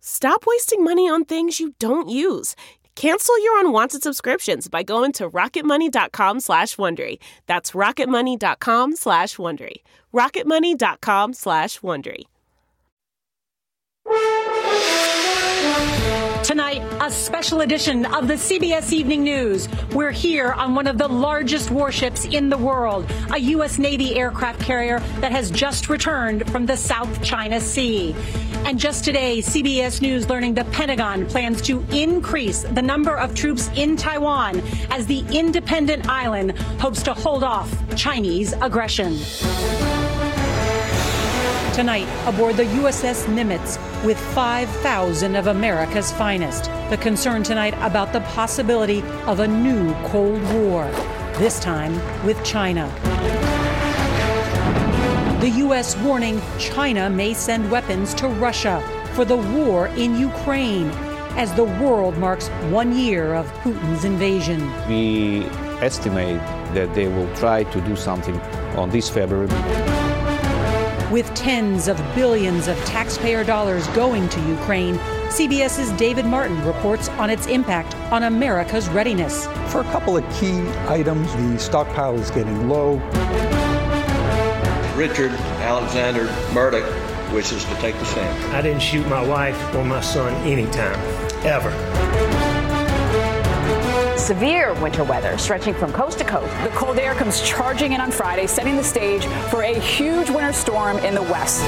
Stop wasting money on things you don't use. Cancel your unwanted subscriptions by going to rocketmoney.com slash Wondery. That's rocketmoney.com slash Wondery. rocketmoney.com slash Wondery. Tonight, a special edition of the CBS Evening News. We're here on one of the largest warships in the world, a U.S. Navy aircraft carrier that has just returned from the South China Sea. And just today, CBS News learning the Pentagon plans to increase the number of troops in Taiwan as the independent island hopes to hold off Chinese aggression. Tonight, aboard the USS Nimitz with 5,000 of America's finest. The concern tonight about the possibility of a new Cold War, this time with China. The U.S. warning China may send weapons to Russia for the war in Ukraine as the world marks one year of Putin's invasion. We estimate that they will try to do something on this February. With tens of billions of taxpayer dollars going to Ukraine, CBS's David Martin reports on its impact on America's readiness. For a couple of key items, the stockpile is getting low. Richard Alexander Murdaugh wishes to take the stand. I didn't shoot my wife or my son anytime, ever severe winter weather stretching from coast to coast. The cold air comes charging in on Friday, setting the stage for a huge winter storm in the west.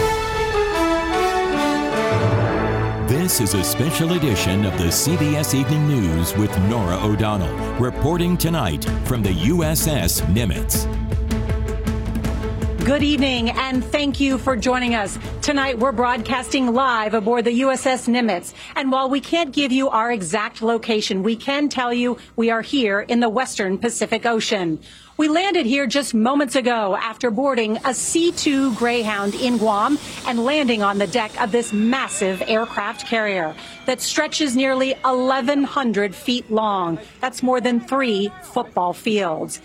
This is a special edition of the CBS Evening News with Norah O'Donnell, reporting tonight from the USS Nimitz. Good evening, and thank you for joining us. Tonight, we're broadcasting live aboard the USS Nimitz. And while we can't give you our exact location, we can tell you we are here in the western Pacific Ocean. We landed here just moments ago after boarding a C 2 Greyhound in Guam and landing on the deck of this massive aircraft carrier that stretches nearly 1,100 feet long. That's more than three football fields.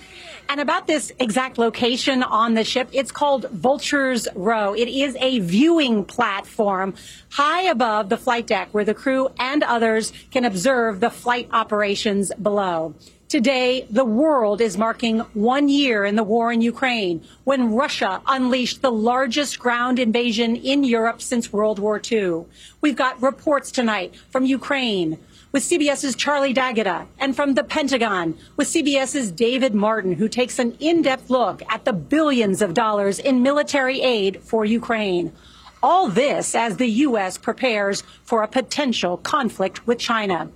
And about this exact location on the ship, it's called Vulture's Row. It is a viewing platform high above the flight deck where the crew and others can observe the flight operations below. Today, the world is marking one year in the war in Ukraine when Russia unleashed the largest ground invasion in Europe since World War II. We've got reports tonight from Ukraine, with CBS's Charlie D'Agata and from the Pentagon with CBS's David Martin, who takes an in-depth look at the billions of dollars in military aid for Ukraine. All this as the U.S. prepares for a potential conflict with China.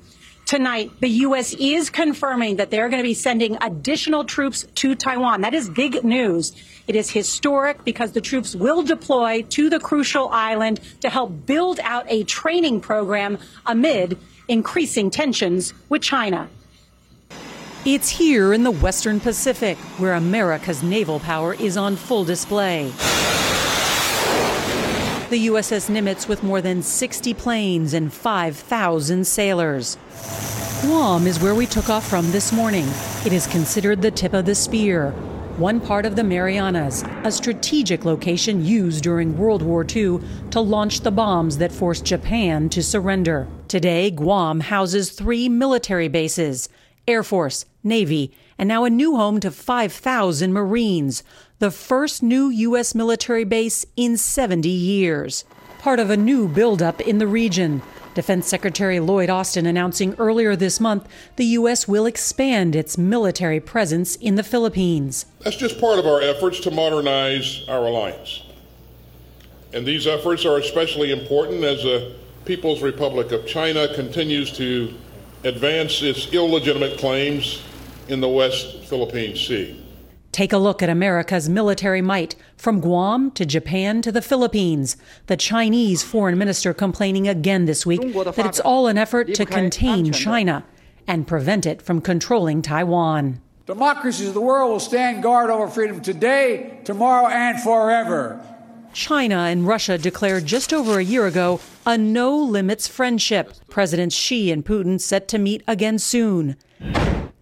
Tonight, the U.S. is confirming that they're going to be sending additional troops to Taiwan. That is big news. It is historic because the troops will deploy to the crucial island to help build out a training program amid increasing tensions with China. It's here in the Western Pacific where America's naval power is on full display. The USS Nimitz with more than 60 planes and 5,000 sailors. Guam is where we took off from this morning. It is considered the tip of the spear, one part of the Marianas, a strategic location used during World War II to launch the bombs that forced Japan to surrender. Today, Guam houses three military bases Air Force, Navy, and now a new home to 5,000 Marines, the first new U.S. military base in 70 years. Part of a new buildup in the region. Defense Secretary Lloyd Austin announcing earlier this month the U.S. will expand its military presence in the Philippines. That's just part of our efforts to modernize our alliance. And these efforts are especially important as the People's Republic of China continues to advance its illegitimate claims in the West Philippine Sea. Take a look at America's military might from Guam to Japan to the Philippines. The Chinese foreign minister complaining again this week that it's all an effort to contain China and prevent it from controlling Taiwan. Democracies of the world will stand guard over freedom today, tomorrow, and forever. China and Russia declared just over a year ago a no limits friendship. Presidents Xi and Putin set to meet again soon.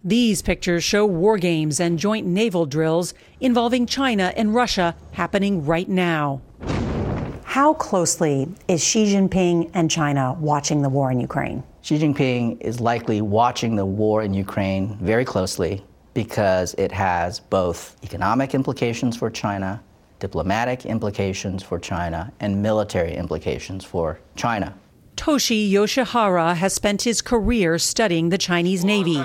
These pictures show war games and joint naval drills involving China and Russia happening right now. How closely is Xi Jinping and China watching the war in Ukraine? Xi Jinping is likely watching the war in Ukraine very closely because it has both economic implications for China, diplomatic implications for China, and military implications for China. Toshi Yoshihara has spent his career studying the Chinese Navy.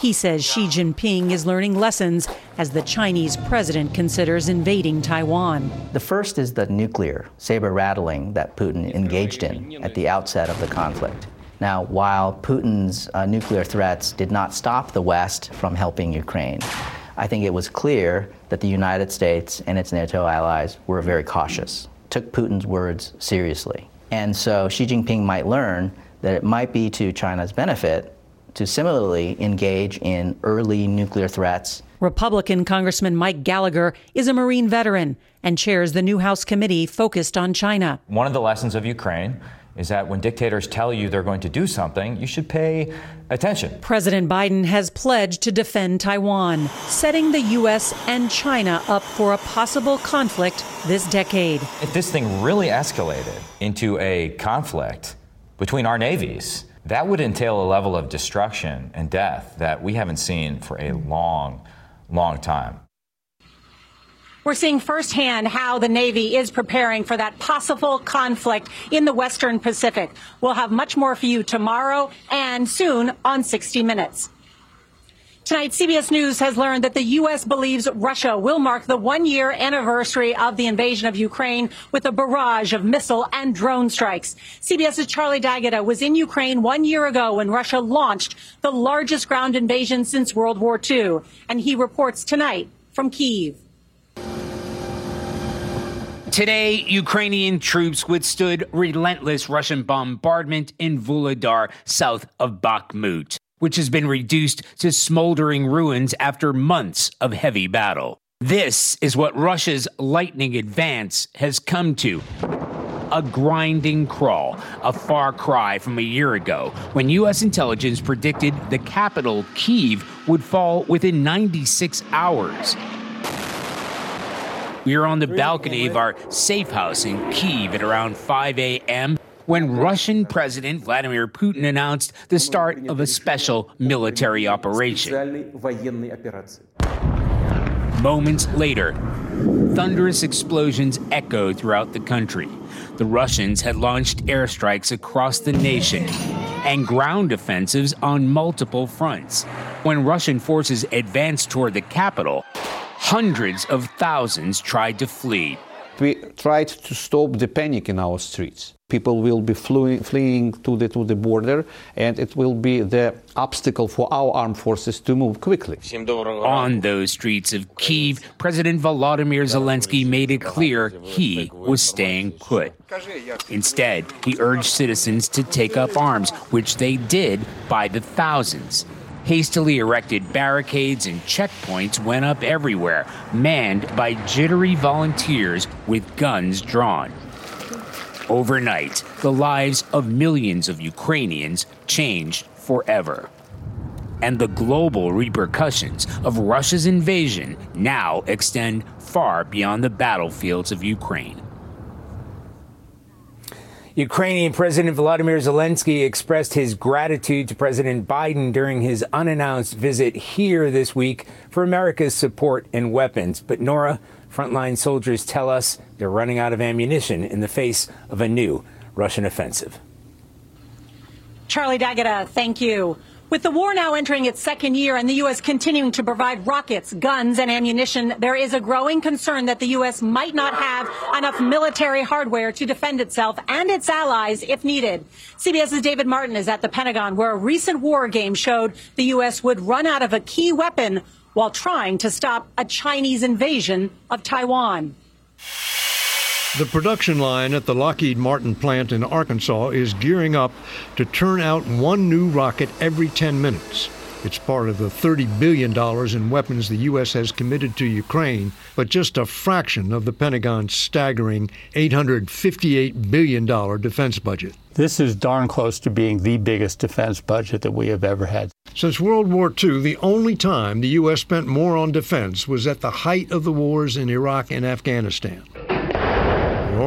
He says Xi Jinping is learning lessons as the Chinese president considers invading Taiwan. The first is the nuclear saber rattling that Putin engaged in at the outset of the conflict. Now, while Putin's uh, nuclear threats did not stop the West from helping Ukraine, I think it was clear that the United States and its NATO allies were very cautious, took Putin's words seriously. And so Xi Jinping might learn that it might be to China's benefit to similarly engage in early nuclear threats. Republican Congressman Mike Gallagher is a Marine veteran and chairs the new House committee focused on China. One of the lessons of Ukraine is that when dictators tell you they're going to do something, you should pay attention. President Biden has pledged to defend Taiwan, setting the U.S. and China up for a possible conflict this decade. If this thing really escalated into a conflict between our navies, that would entail a level of destruction and death that we haven't seen for a long, long time. We're seeing firsthand how the Navy is preparing for that possible conflict in the Western Pacific. We'll have much more for you tomorrow and soon on 60 Minutes. Tonight, CBS News has learned that the U.S. believes Russia will mark the one year anniversary of the invasion of Ukraine with a barrage of missile and drone strikes. CBS's Charlie D'Agata was in Ukraine one year ago when Russia launched the largest ground invasion since World War II. And he reports tonight from Kiev. Today, Ukrainian troops withstood relentless Russian bombardment in Vuhledar, south of Bakhmut, which has been reduced to smoldering ruins after months of heavy battle. This is what Russia's lightning advance has come to a grinding crawl, a far cry from a year ago when U.S. intelligence predicted the capital, Kiev, would fall within 96 hours. We are on the balcony of our safe house in Kiev at around 5 a.m. when Russian President Vladimir Putin announced the start of a special military operation. Moments later, thunderous explosions echoed throughout the country. The Russians had launched airstrikes across the nation and ground offensives on multiple fronts. When Russian forces advanced toward the capital, hundreds of thousands tried to flee. We tried to stop the panic in our streets. People will be fleeing, fleeing to, the, to the border, and it will be the obstacle for our armed forces to move quickly. On those streets of Kiev, President Volodymyr Zelensky made it clear he was staying put. Instead, he urged citizens to take up arms, which they did by the thousands. Hastily erected barricades and checkpoints went up everywhere, manned by jittery volunteers with guns drawn. Overnight, the lives of millions of Ukrainians changed forever. And the global repercussions of Russia's invasion now extend far beyond the battlefields of Ukraine. Ukrainian President Volodymyr Zelensky expressed his gratitude to President Biden during his unannounced visit here this week for America's support and weapons. But Norah, frontline soldiers tell us they're running out of ammunition in the face of a new Russian offensive. Charlie D'Agata, uh, thank you. With the war now entering its second year and the U.S. continuing to provide rockets, guns, and ammunition, there is a growing concern that the U.S. might not have enough military hardware to defend itself and its allies if needed. CBS's David Martin is at the Pentagon, where a recent war game showed the U.S. would run out of a key weapon while trying to stop a Chinese invasion of Taiwan. The production line at the Lockheed Martin plant in Arkansas is gearing up to turn out one new rocket every 10 minutes. It's part of the $30 billion in weapons the U.S. has committed to Ukraine, but just a fraction of the Pentagon's staggering $858 billion defense budget. This is darn close to being the biggest defense budget that we have ever had. Since World War II, the only time the U.S. spent more on defense was at the height of the wars in Iraq and Afghanistan.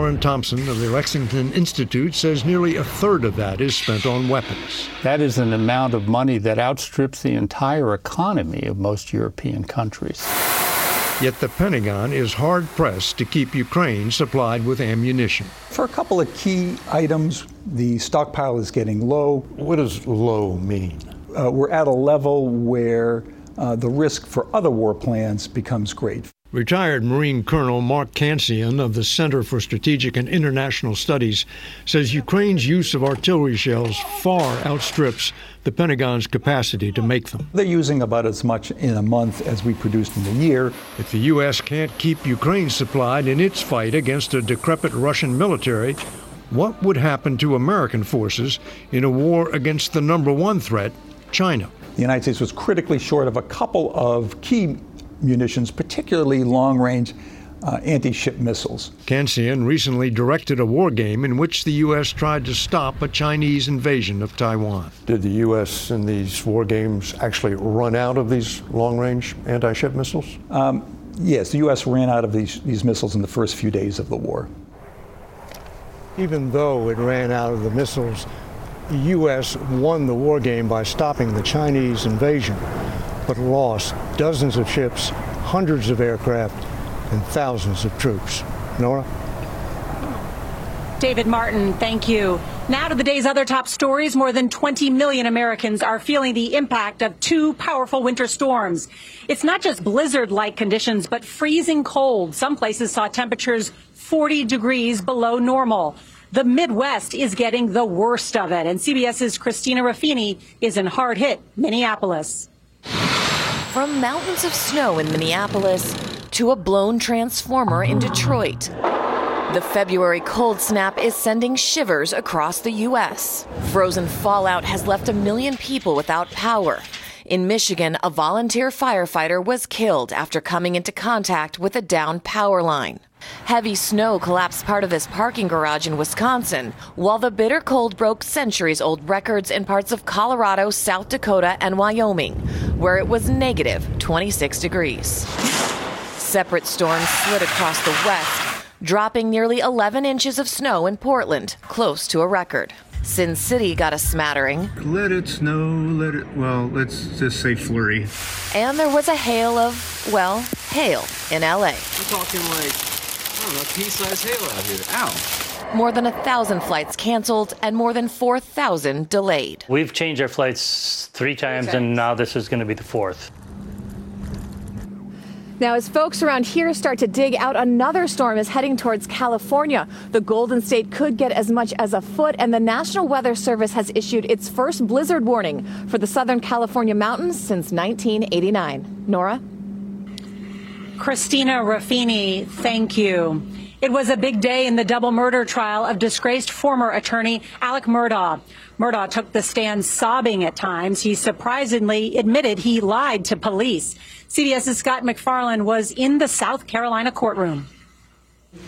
Loren Thompson of the Lexington Institute says nearly a third of that is spent on weapons. That is an amount of money that outstrips the entire economy of most European countries. Yet the Pentagon is hard pressed to keep Ukraine supplied with ammunition. For a couple of key items, the stockpile is getting low. What does low mean? Uh, we're at a level where uh, the risk for other war plans becomes great. Retired Marine Colonel Mark Cancian of the Center for Strategic and International Studies says Ukraine's use of artillery shells far outstrips the Pentagon's capacity to make them. They're using about as much in a month as we produced in a year. If the U.S. can't keep Ukraine supplied in its fight against a decrepit Russian military, what would happen to American forces in a war against the number one threat, China? The United States was critically short of a couple of key munitions, particularly long range uh, anti ship missiles. Cancian recently directed a war game in which the U.S. tried to stop a Chinese invasion of Taiwan. Did the U.S. in these war games actually run out of these long range anti ship missiles? Um, yes, the U.S. ran out of these, these missiles in the first few days of the war. Even though it ran out of the missiles, the U.S. won the war game by stopping the Chinese invasion but lost dozens of ships, hundreds of aircraft, and thousands of troops. Norah? David Martin, thank you. Now to the day's other top stories. More than 20 million Americans are feeling the impact of two powerful winter storms. It's not just blizzard like conditions, but freezing cold. Some places saw temperatures 40 degrees below normal. The Midwest is getting the worst of it. And CBS's Christina Ruffini is in hard hit Minneapolis. From mountains of snow in Minneapolis to a blown transformer in Detroit. The February cold snap is sending shivers across the U.S. Frozen fallout has left a million people without power. In Michigan, a volunteer firefighter was killed after coming into contact with a down power line. Heavy snow collapsed part of his parking garage in Wisconsin, while the bitter cold broke centuries old records in parts of Colorado, South Dakota, and Wyoming, where it was negative 26 degrees. Separate storms slid across the west, dropping nearly 11 inches of snow in Portland, close to a record. Sin City got a smattering. Let it snow, let it, well, let's just say flurry. And there was a hail of, well, hail in LA. We're talking like I don't know, pea-sized hail out here. Ow. More than a thousand flights canceled and more than 4,000 delayed. We've changed our flights three times, and now this is going to be the fourth. Now, as folks around here start to dig out, another storm is heading towards California. The Golden State could get as much as a foot, and the National Weather Service has issued its first blizzard warning for the Southern California mountains since 1989. Norah? Christina Ruffini, thank you. It was a big day in the double murder trial of disgraced former attorney Alec Murdaugh. Murdaugh took the stand sobbing at times. He surprisingly admitted he lied to police. CBS's Scott MacFarlane was in the South Carolina courtroom.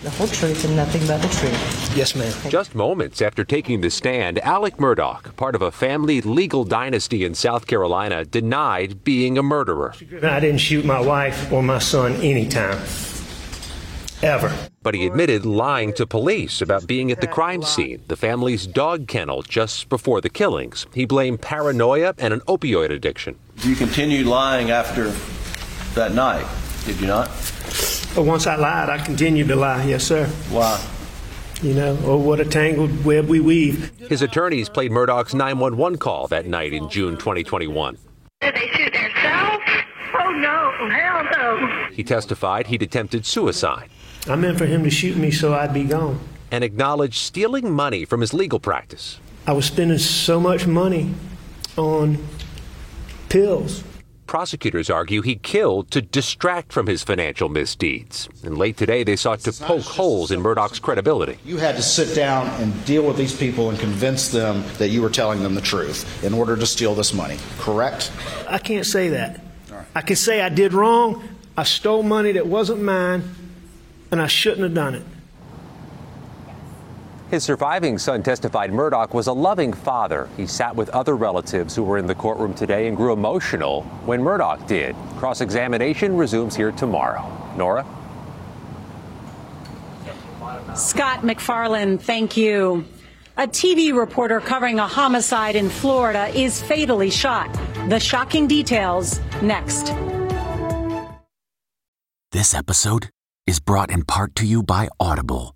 The whole truth and nothing but the truth. Yes, ma'am. Just moments after taking the stand, Alec Murdaugh, part of a family legal dynasty in South Carolina, denied being a murderer. I didn't shoot my wife or my son anytime. Ever. But he admitted lying to police about being at the crime scene, the family's dog kennel just before the killings. He blamed paranoia and an opioid addiction. You continued lying after that night, did you not? But once I lied, I continued to lie. Yes, sir. Why? You know, oh, what a tangled web we weave. His attorneys played Murdaugh's 911 call that night in June 2021. Did they shoot themselves? Oh, no. Hell no. He testified he'd attempted suicide. I meant for him to shoot me so I'd be gone. And acknowledged stealing money from his legal practice. I was spending so much money on pills. Prosecutors argue he killed to distract from his financial misdeeds. And late today, they sought to poke holes in Murdaugh's credibility. You had to sit down and deal with these people and convince them that you were telling them the truth in order to steal this money, correct? I can't say that. I can say I did wrong. I stole money that wasn't mine, and I shouldn't have done it. His surviving son testified Murdaugh was a loving father. He sat with other relatives who were in the courtroom today and grew emotional when Murdaugh did. Cross examination resumes here tomorrow. Norah? Scott MacFarlane, thank you. A TV reporter covering a homicide in Florida is fatally shot. The shocking details next. This episode is brought in part to you by Audible,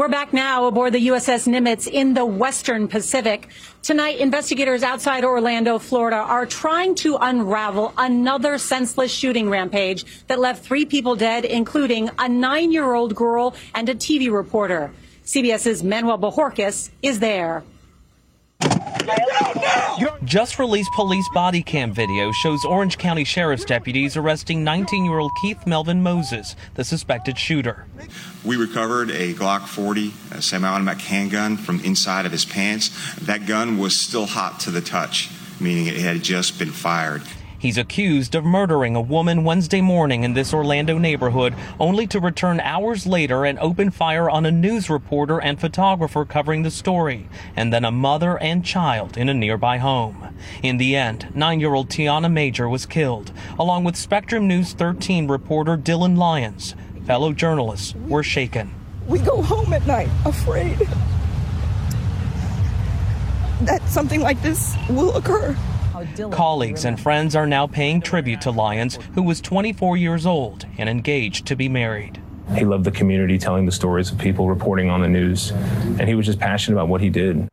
We're back now aboard the USS Nimitz in the Western Pacific. Tonight, investigators outside Orlando, Florida are trying to unravel another senseless shooting rampage that left three people dead, including a nine year old girl and a TV reporter. CBS's Manuel Bojorquez is there. Just released police body cam video shows Orange County Sheriff's deputies arresting 19 year old Keith Melvin Moses, the suspected shooter. We recovered a Glock 40 a semi-automatic handgun from inside of his pants. That gun was still hot to the touch, meaning it had just been fired. He's accused of murdering a woman Wednesday morning in this Orlando neighborhood, only to return hours later and open fire on a news reporter and photographer covering the story, and then a mother and child in a nearby home. In the end, nine year old T'yonna Major was killed, along with Spectrum News 13 reporter Dylan Lyons. Fellow journalists were shaken. We go home at night afraid that something like this will occur. Colleagues and friends are now paying tribute to Lyons, who was 24 years old and engaged to be married. He loved the community, telling the stories of people reporting on the news, and he was just passionate about what he did.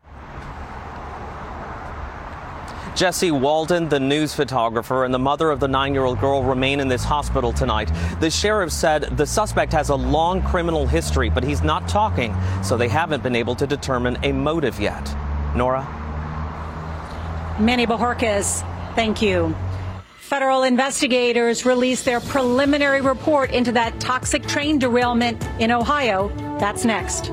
Jesse Walden, the news photographer, and the mother of the nine year old girl remain in this hospital tonight. The sheriff said the suspect has a long criminal history, but he's not talking, so they haven't been able to determine a motive yet. Norah? Manny Bojorquez, thank you. Federal investigators released their preliminary report into that toxic train derailment in Ohio. That's next.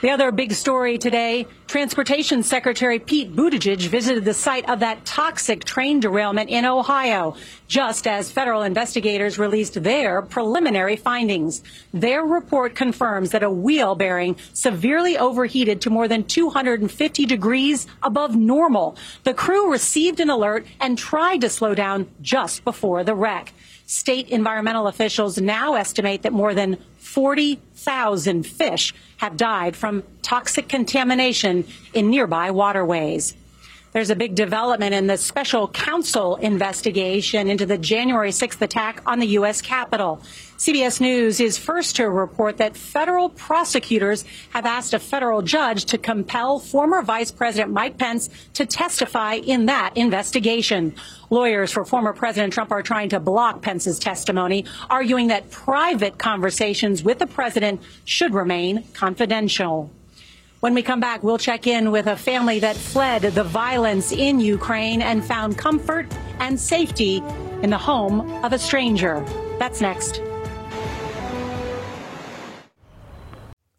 The other big story today, Transportation Secretary Pete Buttigieg visited the site of that toxic train derailment in Ohio, just as federal investigators released their preliminary findings. Their report confirms that a wheel bearing severely overheated to more than 250 degrees above normal. The crew received an alert and tried to slow down just before the wreck. State environmental officials now estimate that more than 40,000 fish have died from toxic contamination in nearby waterways. There's a big development in the special counsel investigation into the January 6th attack on the U.S. Capitol. CBS News is first to report that federal prosecutors have asked a federal judge to compel former Vice President Mike Pence to testify in that investigation. Lawyers for former President Trump are trying to block Pence's testimony, arguing that private conversations with the president should remain confidential. When we come back, we'll check in with a family that fled the violence in Ukraine and found comfort and safety in the home of a stranger. That's next.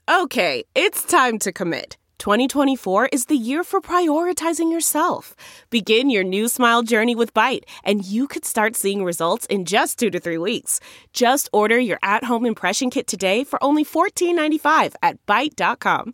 Okay, it's time to commit. 2024 is the year for prioritizing yourself. Begin your new smile journey with Byte, and you could start seeing results in just two to three weeks. Just order your at home impression kit today for only $14.95 at Byte.com.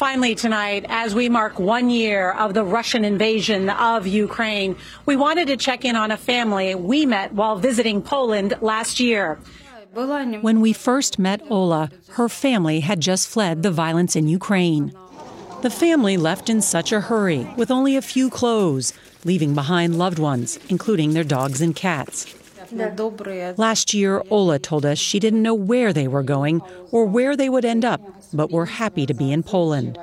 Finally, tonight, as we mark one year of the Russian invasion of Ukraine, we wanted to check in on a family we met while visiting Poland last year. When we first met Ola, her family had just fled the violence in Ukraine. The family left in such a hurry, with only a few clothes, leaving behind loved ones, including their dogs and cats. Last year, Ola told us she didn't know where they were going or where they would end up, but were happy to be in Poland.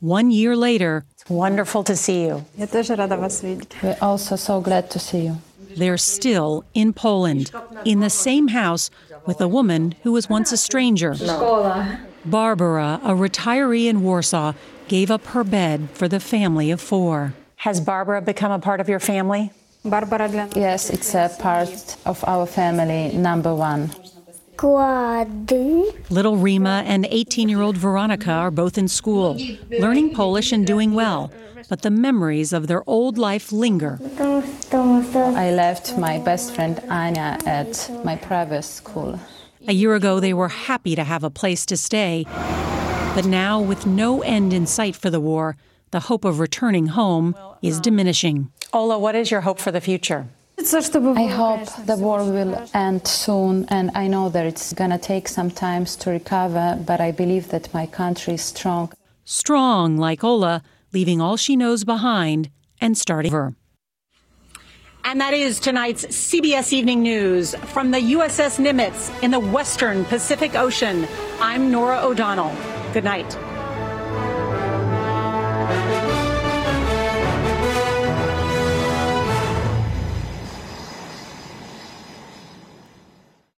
One year later, it's wonderful to see you. We're also so glad to see you. They're still in Poland, in the same house with a woman who was once a stranger. Barbara, a retiree in Warsaw, gave up her bed for the family of four. Has Barbara become a part of your family? Yes, it's a part of our family, number one. Little Rima and 18 year old Veronica are both in school, learning Polish and doing well, but the memories of their old life linger. I left my best friend Anya at my private school. A year ago, they were happy to have a place to stay, but now, with no end in sight for the war, the hope of returning home is diminishing. Ola, what is your hope for the future? I hope the war will end soon, and I know that it's going to take some time to recover, but I believe that my country is strong. Strong, like Ola, leaving all she knows behind and starting over. And that is tonight's CBS Evening News from the USS Nimitz in the western Pacific Ocean. I'm Norah O'Donnell. Good night.